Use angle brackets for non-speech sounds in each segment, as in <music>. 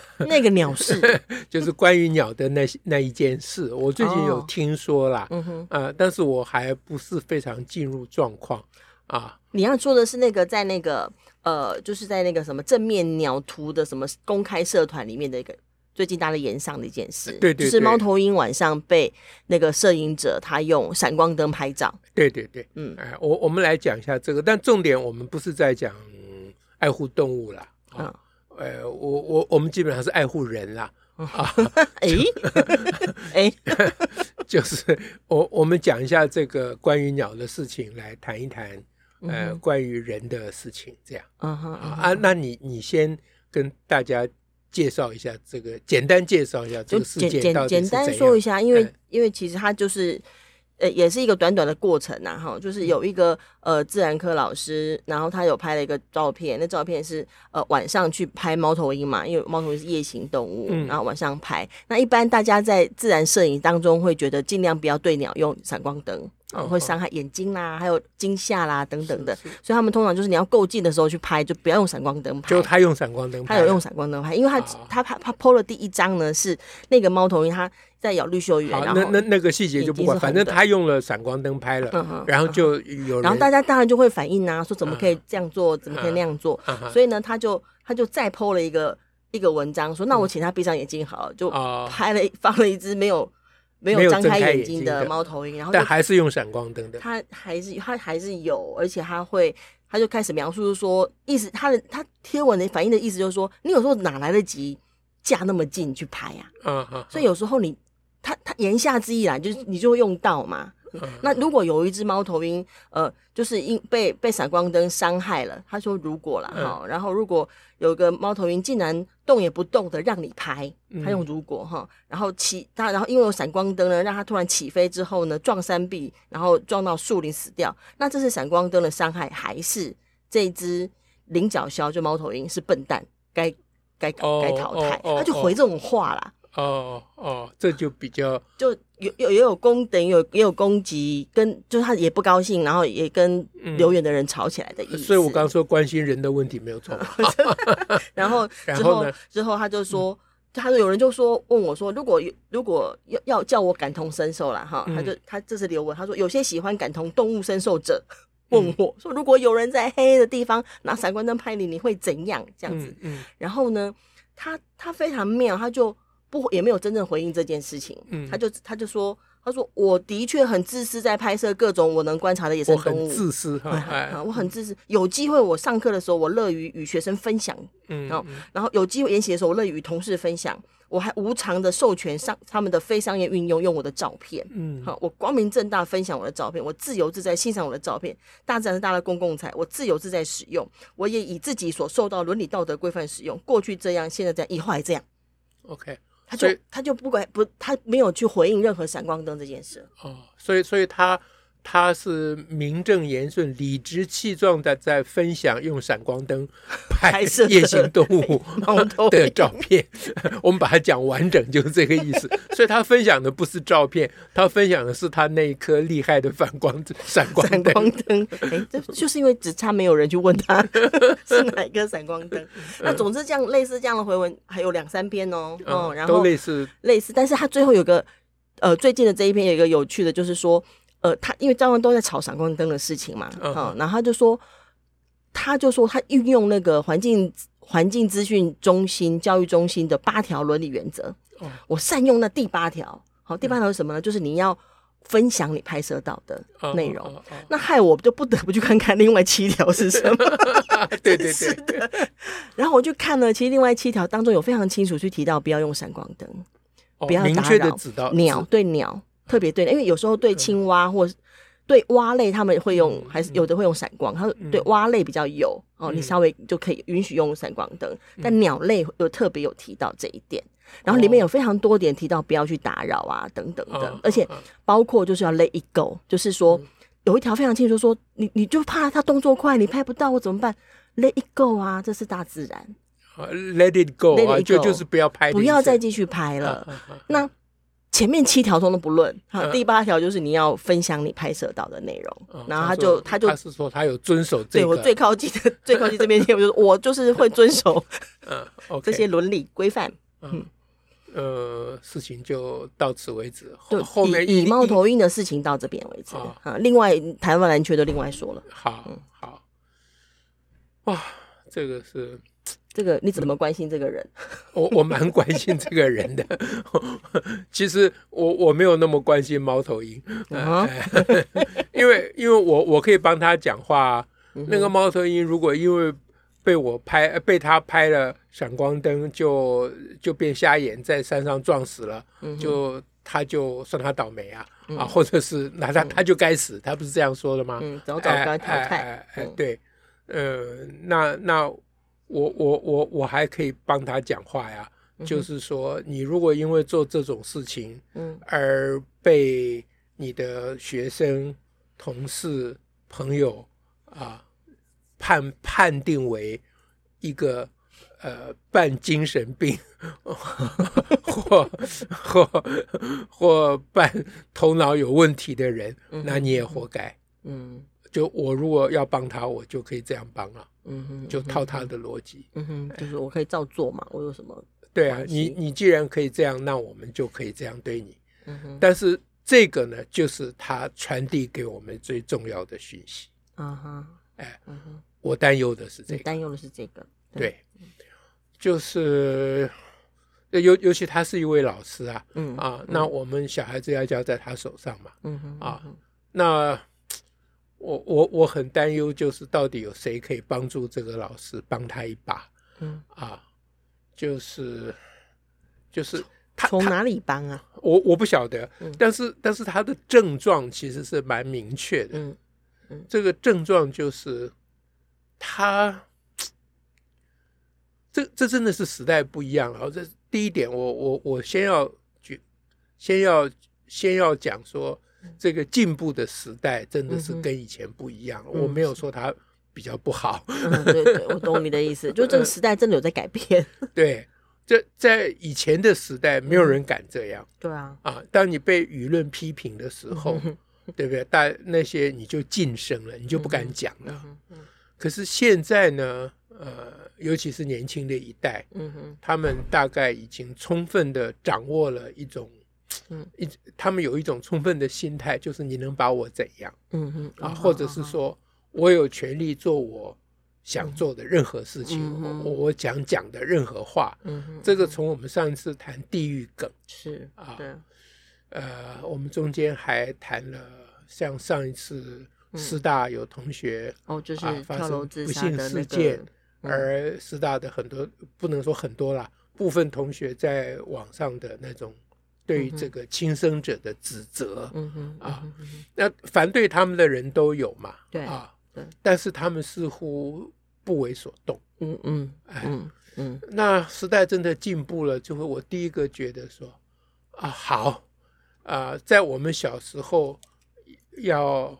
<laughs> 那个鸟事。<laughs> 就是关于鸟的那那一件事，我最近有听说啦，嗯哼，呃，但是我还不是非常进入状况啊。你要做的是那个在那个呃，就是在那个什么正面鸟图的什么公开社团里面的一个最近大家炎上的一件事，对对，就是猫头鹰晚上被那个摄影者他用闪光灯拍照，对对对，嗯，哎，我我们来讲一下这个，但重点我们不是在讲爱护动物啦。啊。呃，我我我们基本上是爱护人啦，啊，哎哎，就是我我们讲一下这个关于鸟的事情，来谈一谈，呃，关于人的事情，这样，啊哈啊，那你你先跟大家介绍一下这个，简单介绍一下这个事件到底是怎样，简单说一下，因为因为其实它就是。呃，也是一个短短的过程呐，哈，就是有一个呃自然科老师，然后他有拍了一个照片，那照片是呃晚上去拍猫头鹰嘛，因为猫头鹰是夜行动物，然后晚上拍。那一般大家在自然摄影当中会觉得尽量不要对鸟用闪光灯，嗯，会伤害眼睛啦，还有惊吓啦等等的，所以他们通常就是你要够近的时候去拍，就不要用闪光灯拍。就他用闪光灯，他有用闪光灯拍，因为他他他他 PO 了第一张呢，是那个猫头鹰他。在咬绿绣羽，好，那那那个细节就不管，反正他用了闪光灯拍了，嗯、然后就有人，然后大家当然就会反应啊，说怎么可以这样做，嗯、怎么可以那样做，嗯、所以呢，他就他就再 po 了一个一个文章，说那我请他闭上眼睛好了，就拍了放了一只没有没有张开眼睛的猫头鹰，然后但还是用闪光灯的，他还是他还是有，而且他会他就开始描述说，意思他的他贴文的反应的意思就是说，你有时候哪来得及架那么近去拍啊？嗯嗯，所以有时候你。他他言下之意啦，就是你就会用到嘛。嗯、那如果有一只猫头鹰，呃，就是因被被闪光灯伤害了，他说如果啦哈，嗯、然后如果有个猫头鹰竟然动也不动的让你拍，他用如果哈，然后起他然后因为有闪光灯呢，让他突然起飞之后呢，撞山壁，然后撞到树林死掉，那这是闪光灯的伤害，还是这只菱角鸮就猫头鹰是笨蛋，该该该淘汰？他就回这种话啦。哦哦，这就比较就有有也有攻，等于有也有攻击，跟就是他也不高兴，然后也跟留言的人吵起来的意思。嗯、所以我刚刚说关心人的问题没有错。<laughs> 然后 <laughs> 之后之后他就说，他说有人就说问我说，如果如果要要叫我感同身受了哈，他就他这是留文，他说有些喜欢感同动物身受者问我说，如果有人在黑的地方拿闪光灯拍你，你会怎样？这样子。嗯嗯、然后呢，他他非常妙，他就。不，也没有真正回应这件事情。嗯，他就他就说，他说我的确很自私，在拍摄各种我能观察的野生动物。我很自私，我很自私。有机会我上课的时候，我乐于与学生分享。嗯，然后然后有机会研习的时候，我乐于与同事分享。我还无偿的授权上他们的非商业运用，用我的照片。嗯，好，我光明正大分享我的照片，我自由自在欣赏我的照片。大自然是大的公共财，我自由自在使用，我也以自己所受到伦理道德规范使用。过去这样，现在这样，以后还这样。OK。他就他就不管不，他没有去回应任何闪光灯这件事。哦，所以所以他他是名正言顺、理直气壮的在分享用闪光灯 <laughs> 拍夜行动物的照片。<laughs> 我们把它讲完整，就是这个意思。<laughs> 所以他分享的不是照片，他分享的是他那一颗厉害的反光闪光闪光灯。哎，这就是因为只差没有人去问他是哪一个闪光灯。那总之这样类似这样的回文还有两三篇哦。嗯，然后都类似类似，但是他最后有个呃，最近的这一篇有一个有趣的，就是说。呃，他因为张文都在吵闪光灯的事情嘛，嗯、uh，huh. 然后他就说，他就说他运用那个环境环境资讯中心教育中心的八条伦理原则，uh. 我善用那第八条，好，第八条是什么呢？就是你要分享你拍摄到的内容。Uh uh. 那害我就不得不去看看另外七条是什么。<laughs> 对对对。然后我就看了，其实另外七条当中有非常清楚去提到，不要用闪光灯，uh. 不要打扰鸟，对鸟。特别对，因为有时候对青蛙或对蛙类他们会用，还是有的会用闪光，它对蛙类比较有哦，你稍微就可以允许用闪光灯。但鸟类有特别有提到这一点，然后里面有非常多点提到不要去打扰啊等等的，而且包括就是要 let it go，就是说有一条非常清楚说，你你就怕它动作快，你拍不到我怎么办？let it go 啊，这是大自然。Let it go 啊，就就是不要拍，不要再继续拍了。那前面七条通都不论，好，第八条就是你要分享你拍摄到的内容。然后他就他就他是说他有遵守这个，对我最靠近的最靠近这边贴，我就我就是会遵守，<laughs> 嗯，这些伦理规范。嗯，呃，事情就到此为止。后，后面以猫头鹰的事情到这边为止。啊，另外台湾篮球都另外说了。好，好，哇，这个是。这个你怎么关心这个人？<laughs> 我我蛮关心这个人的。其实我我没有那么关心猫头鹰，嗯、<laughs> 因为因为我我可以帮他讲话。嗯、哼那个猫头鹰如果因为被我拍被他拍了闪光灯，就就变瞎眼，在山上撞死了，就他就算他倒霉啊、嗯、啊，或者是那他他就该死，他不是这样说的吗？嗯，早早该淘汰。哎，哎，对，呃，那那。我我我我还可以帮他讲话呀，嗯、就是说，你如果因为做这种事情，嗯，而被你的学生、同事、朋友啊判判定为一个呃半精神病，<laughs> 或或或半头脑有问题的人，嗯、那你也活该。嗯，就我如果要帮他，我就可以这样帮了。嗯哼，就套他的逻辑，嗯哼，就是我可以照做嘛，我有什么？对啊，你你既然可以这样，那我们就可以这样对你。嗯哼，但是这个呢，就是他传递给我们最重要的讯息。嗯哼，哎，嗯哼，我担忧的是这个，担忧的是这个，对，就是尤尤其他是一位老师啊，嗯啊，那我们小孩子要交在他手上嘛，嗯哼，啊，那。我我我很担忧，就是到底有谁可以帮助这个老师，帮他一把？嗯啊，就是就是他从哪里帮啊？我我不晓得，嗯、但是但是他的症状其实是蛮明确的。嗯嗯，这个症状就是他，这这真的是时代不一样了。这第一点我，我我我先要举，先要先要讲说。这个进步的时代真的是跟以前不一样。嗯、我没有说它比较不好。嗯、对对，我懂你的意思，就这个时代真的有在改变。<laughs> 对，这在以前的时代，没有人敢这样。嗯、对啊，啊，当你被舆论批评的时候，嗯、对不对？但那些你就晋升了，你就不敢讲了。可是现在呢，呃，尤其是年轻的一代，嗯哼，他们大概已经充分的掌握了一种。嗯，一他们有一种充分的心态，就是你能把我怎样？嗯嗯，啊，或者是说我有权利做我想做的任何事情，我我讲讲的任何话。嗯哼，这个从我们上一次谈地狱梗。是啊，对，呃，我们中间还谈了像上一次师大有同学哦，就是发生不幸事件，而师大的很多不能说很多啦，部分同学在网上的那种。对于这个轻生者的指责，嗯哼，啊，那反对他们的人都有嘛，对啊，对，但是他们似乎不为所动，嗯嗯，哎，嗯嗯，那时代真的进步了，就会我第一个觉得说，啊，好，啊，在我们小时候要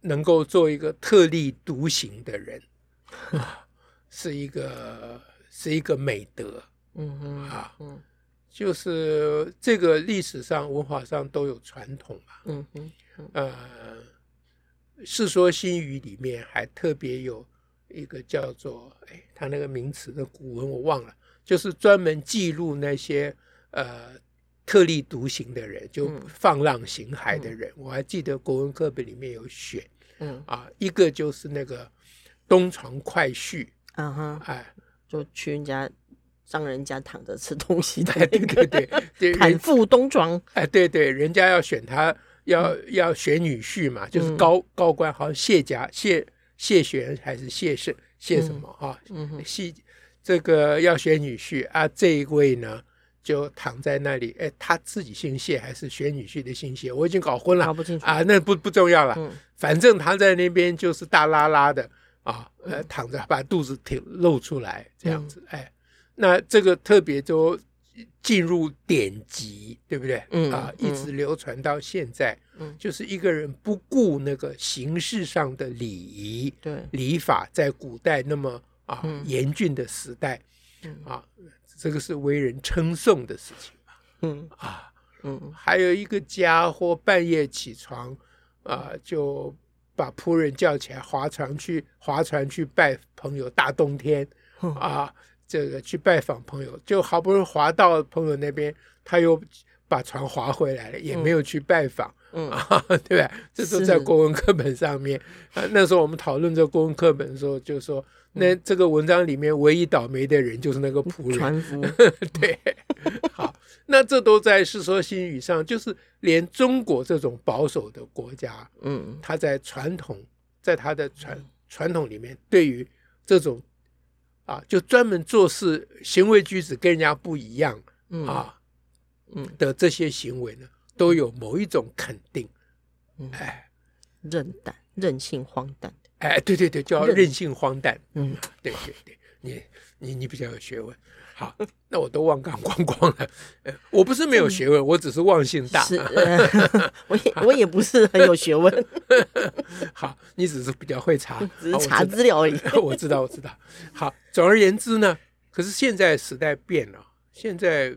能够做一个特立独行的人，啊，是一个是一个美德，嗯哼，啊，嗯。就是这个历史上、文化上都有传统嘛。嗯嗯。呃，《世说新语》里面还特别有一个叫做“哎，他那个名词的古文我忘了”，就是专门记录那些呃特立独行的人，就放浪形骸的人。我还记得国文课本里面有选。嗯。啊，一个就是那个东床快婿。嗯哼。哎，就去人家。让人家躺着吃东西的，<laughs> 对对对对，坦腹东床，哎，对对，人家要选他，要要选女婿嘛，就是高高官，好像谢家谢谢玄还是谢胜谢什么哈，谢这个要选女婿啊，这一位呢，就躺在那里，哎，他自己姓谢还是选女婿的姓谢？我已经搞混了，搞不清楚。啊，那不不重要了，嗯、反正他在那边就是大拉拉的啊，呃，躺着把肚子挺露出来这样子，嗯、哎，那这个特别就进入典籍，对不对？嗯啊，一直流传到现在，嗯，就是一个人不顾那个形式上的礼仪，对礼法，在古代那么啊严峻的时代，嗯啊。这个是为人称颂的事情嘛？嗯啊，嗯，还有一个家伙半夜起床啊，就把仆人叫起来划船去划船去拜朋友。大冬天啊，这个去拜访朋友，就好不容易划到朋友那边，他又把船划回来了，也没有去拜访。嗯啊，<laughs> 对吧？这都在国文课本上面啊。那时候我们讨论这个国文课本的时候，就说。那这个文章里面唯一倒霉的人就是那个仆人，船夫。<laughs> 对，好，那这都在《世说新语》上，就是连中国这种保守的国家，嗯，他在传统，在他的传传统里面，对于这种啊，就专门做事、行为举止跟人家不一样，啊，嗯的这些行为呢，都有某一种肯定，哎，任胆、任性、荒诞。哎，对对对，叫任性荒诞。嗯，对对对，你你你比较有学问。好，那我都忘光光光了。我不是没有学问，我只是忘性大。是，我也我也不是很有学问。<laughs> 好，你只是比较会查，只是查资料而已。<laughs> 我知道，我知道。好，总而言之呢，可是现在时代变了，现在。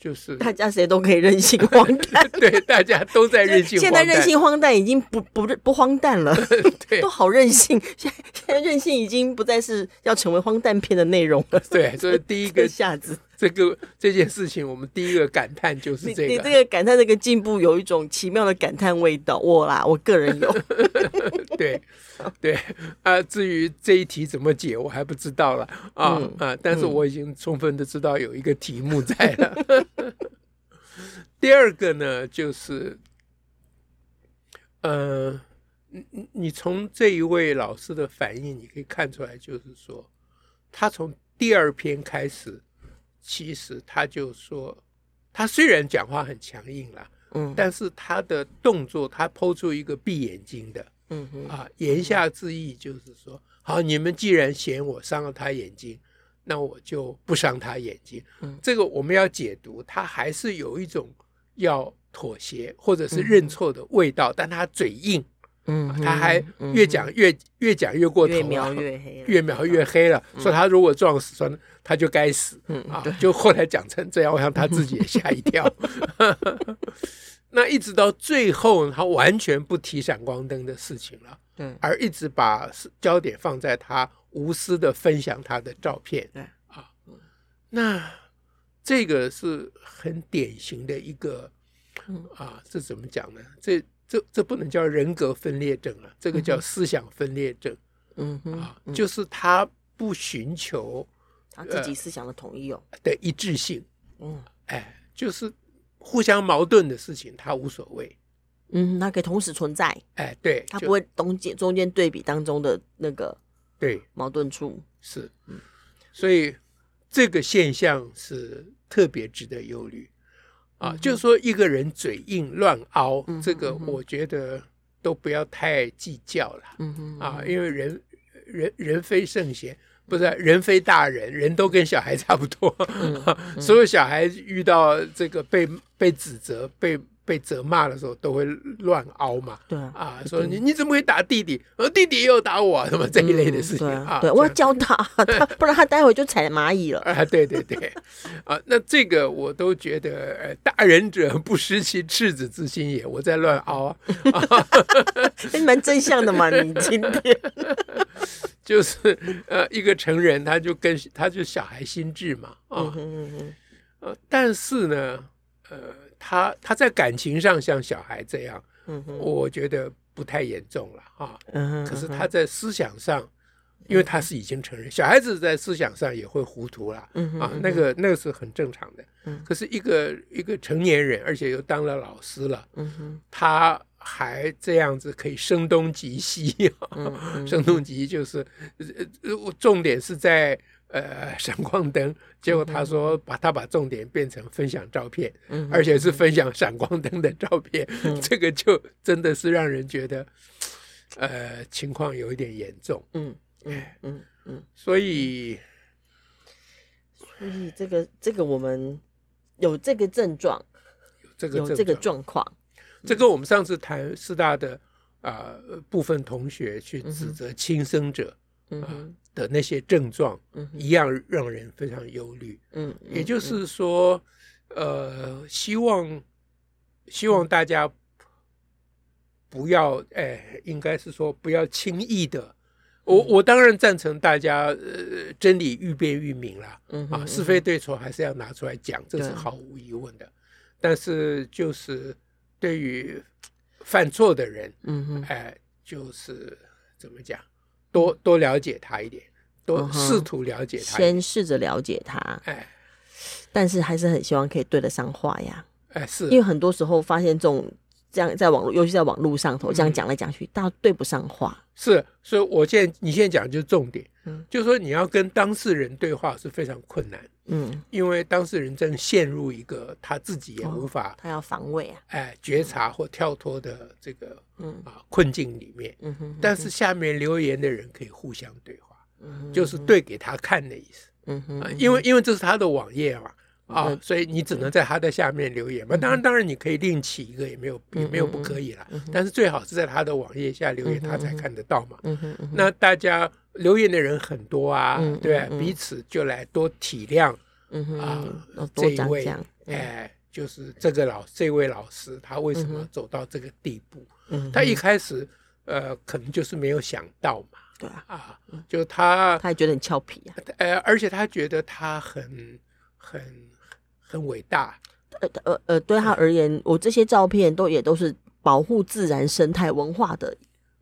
就是大家谁都可以任性荒诞，<laughs> 对，大家都在任性。现在任性荒诞已经不不不荒诞了，<laughs> 对，都好任性。<laughs> 现在现在任性已经不再是要成为荒诞片的内容了。对，所以第一个下子，这个这件事情，我们第一个感叹就是这个。你，你这个感叹这个进步有一种奇妙的感叹味道，我啦，我个人有。对。<laughs> 对啊，至于这一题怎么解，我还不知道了啊、嗯、啊！但是我已经充分的知道有一个题目在了。嗯、<laughs> 第二个呢，就是，呃，你你从这一位老师的反应，你可以看出来，就是说，他从第二篇开始，其实他就说，他虽然讲话很强硬了，嗯，但是他的动作，他抛出一个闭眼睛的。嗯哼啊，言下之意就是说，好，你们既然嫌我伤了他眼睛，那我就不伤他眼睛。嗯，这个我们要解读，他还是有一种要妥协或者是认错的味道，但他嘴硬，嗯，他还越讲越越讲越过头，<laughs> 越描越黑，越描越黑了。说他如果撞死，说他就该死。嗯啊，就后来讲成这样，我想他自己也吓一跳。<laughs> <laughs> 那一直到最后，他完全不提闪光灯的事情了，对，而一直把焦点放在他无私的分享他的照片，对。啊，那这个是很典型的一个，啊，这怎么讲呢？这这这不能叫人格分裂症啊，这个叫思想分裂症，嗯哼，啊，就是他不寻求他自己思想的统一哦。的一致性，嗯，哎，就是。互相矛盾的事情，他无所谓。嗯，他可以同时存在。哎，对，他不会中间中间对比当中的那个对矛盾处是。嗯，所以这个现象是特别值得忧虑啊。就是说，一个人嘴硬乱凹，这个我觉得都不要太计较了。嗯哼，啊，因为人人人非圣贤。不是人非大人，人都跟小孩差不多。嗯嗯、<laughs> 所有小孩遇到这个被被指责、被被责骂的时候，都会乱凹嘛。对啊，说你你怎么会打弟弟？呃，弟弟也有打我，什么这一类的事情、嗯、啊？对，我要教他，<laughs> 他不然他待会就踩蚂蚁了。啊，对对对，啊，那这个我都觉得，呃，大人者不失其赤子之心也。我在乱凹啊，<laughs> 你蛮真相的嘛，<laughs> 你今天。就是呃，一个成人，他就跟他就小孩心智嘛啊，但是呢，呃，他他在感情上像小孩这样，嗯，我觉得不太严重了啊，嗯，可是他在思想上，因为他是已经成人，小孩子在思想上也会糊涂了，嗯，啊，那个那个是很正常的，嗯，可是一个一个成年人，而且又当了老师了，嗯，他。还这样子可以声东击西，声东击西就是，呃，重点是在呃闪光灯，结果他说把他把重点变成分享照片，而且是分享闪光灯的照片，<laughs> 这个就真的是让人觉得呃情况有一点严重。嗯嗯嗯嗯，所以。所以这个这个我们有这个症状，有这个有这个状况，这跟我们上次谈师大的啊、呃、部分同学去指责轻生者嗯、的那些症状嗯一样，让人非常忧虑。嗯，也就是说，呃，希望希望大家不要哎，应该是说不要轻易的。我我当然赞成大家呃真理愈辩愈明啦，嗯啊是非对错还是要拿出来讲，这是毫无疑问的。但是就是对于犯错的人，嗯哼，哎，就是怎么讲，多多了解他一点，多试图了解他，先试着了解他，哎，但是还是很希望可以对得上话呀，哎，是。因为很多时候发现这种。这样在网络，尤其在网络上头，这样讲来讲去，嗯、大家对不上话。是，所以我现在你现在讲的就是重点，嗯，就是说你要跟当事人对话是非常困难，嗯，因为当事人正陷入一个他自己也无法，哦、他要防卫啊，哎，觉察或跳脱的这个，嗯啊困境里面，嗯哼，但是下面留言的人可以互相对话，嗯哼，就是对给他看的意思，嗯哼，啊，因为因为这是他的网页嘛。啊、哦，所以你只能在他的下面留言嘛。当然，当然你可以另起一个，也没有也没有不可以了。但是最好是在他的网页下留言，他才看得到嘛。那大家留言的人很多啊，对，彼此就来多体谅啊，这一位，哎，就是这个老这位老师，他为什么走到这个地步？他一开始呃，可能就是没有想到嘛。对啊，就他他还觉得很俏皮啊，呃，而且他觉得他很很。很伟大，呃呃呃，对他而言，我这些照片都也都是保护自然生态文化的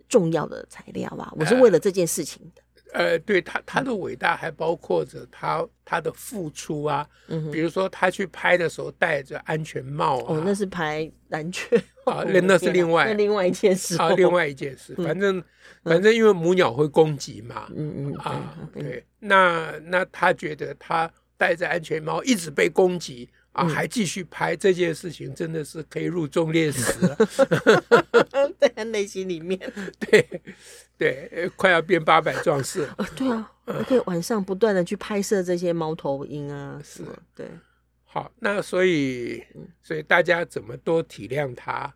重要的材料啊，我是为了这件事情的。呃，呃对他他的伟大还包括着他他的付出啊，嗯，比如说他去拍的时候戴着安全帽啊，哦，那是拍蓝雀 <laughs> 啊，那那是另外那另外一件事啊，另外一件事，反正反正因为母鸟会攻击嘛，嗯嗯啊，对，那那他觉得他。戴着安全帽一直被攻击啊，还继续拍这件事情，真的是可以入忠烈祠了。<laughs> 在他内心里面，<laughs> 对对，快要变八百壮士了。对啊，我可以晚上不断的去拍摄这些猫头鹰啊。是，对。好，那所以所以大家怎么多体谅他？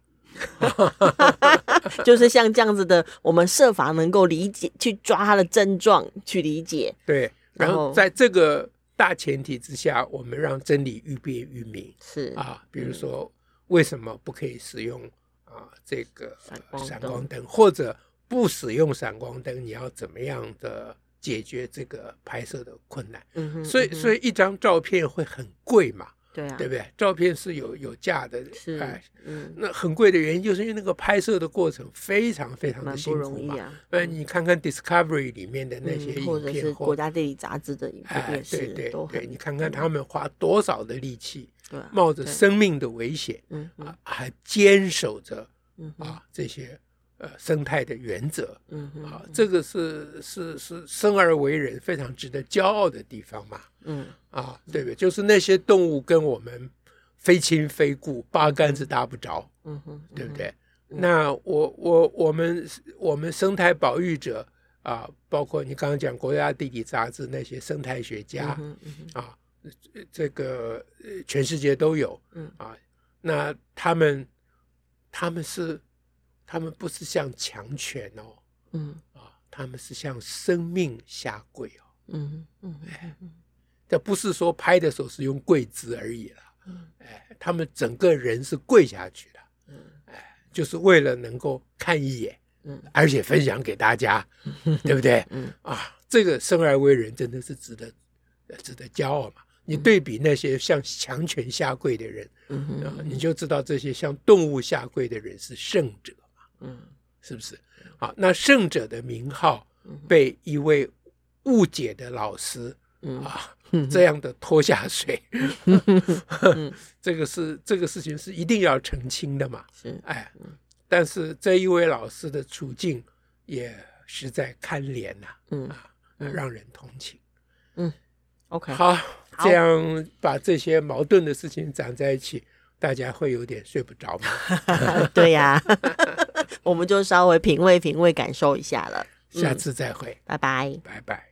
<laughs> 就是像这样子的，我们设法能够理解，去抓他的症状，去理解。对，然后在这个。大前提之下，我们让真理愈辩愈明。是啊，比如说，为什么不可以使用啊这个闪光灯，或者不使用闪光灯，你要怎么样的解决这个拍摄的困难？嗯哼，所以所以一张照片会很贵嘛。对啊，对不对？照片是有有价的，是哎，嗯，那很贵的原因就是因为那个拍摄的过程非常非常的辛苦嘛。呃，你看看 Discovery 里面的那些影片，或者是国家地理杂志的影片，哎，对对对，你看看他们花多少的力气，冒着生命的危险，嗯啊，还坚守着啊这些。呃，生态的原则，嗯哼，啊，这个是是是生而为人非常值得骄傲的地方嘛，嗯，啊，对不对？就是那些动物跟我们非亲非故，八竿子打不着，嗯哼，对不对？嗯、那我我我们我们生态保育者啊，包括你刚刚讲国家地理杂志那些生态学家，嗯嗯、啊，这个全世界都有，嗯啊，那他们他们是。他们不是向强权哦，嗯啊，他们是向生命下跪哦，嗯嗯，哎，这不是说拍的时候是用跪姿而已了，嗯，哎，他们整个人是跪下去的，嗯，哎，就是为了能够看一眼，嗯，而且分享给大家，对不对？嗯啊，这个生而为人真的是值得值得骄傲嘛。你对比那些向强权下跪的人，嗯啊，你就知道这些向动物下跪的人是圣者嘛。嗯，是不是？好，那圣者的名号被一位误解的老师，嗯。啊，<laughs> 这样的拖下水，<laughs> 这个是这个事情是一定要澄清的嘛？是，哎，但是这一位老师的处境也实在堪怜呐，嗯。啊，让人同情。嗯，OK，好，这样把这些矛盾的事情攒在一起，大家会有点睡不着吗？<laughs> 对呀，我们就稍微品味品味，感受一下了。下次再会，拜拜，拜拜。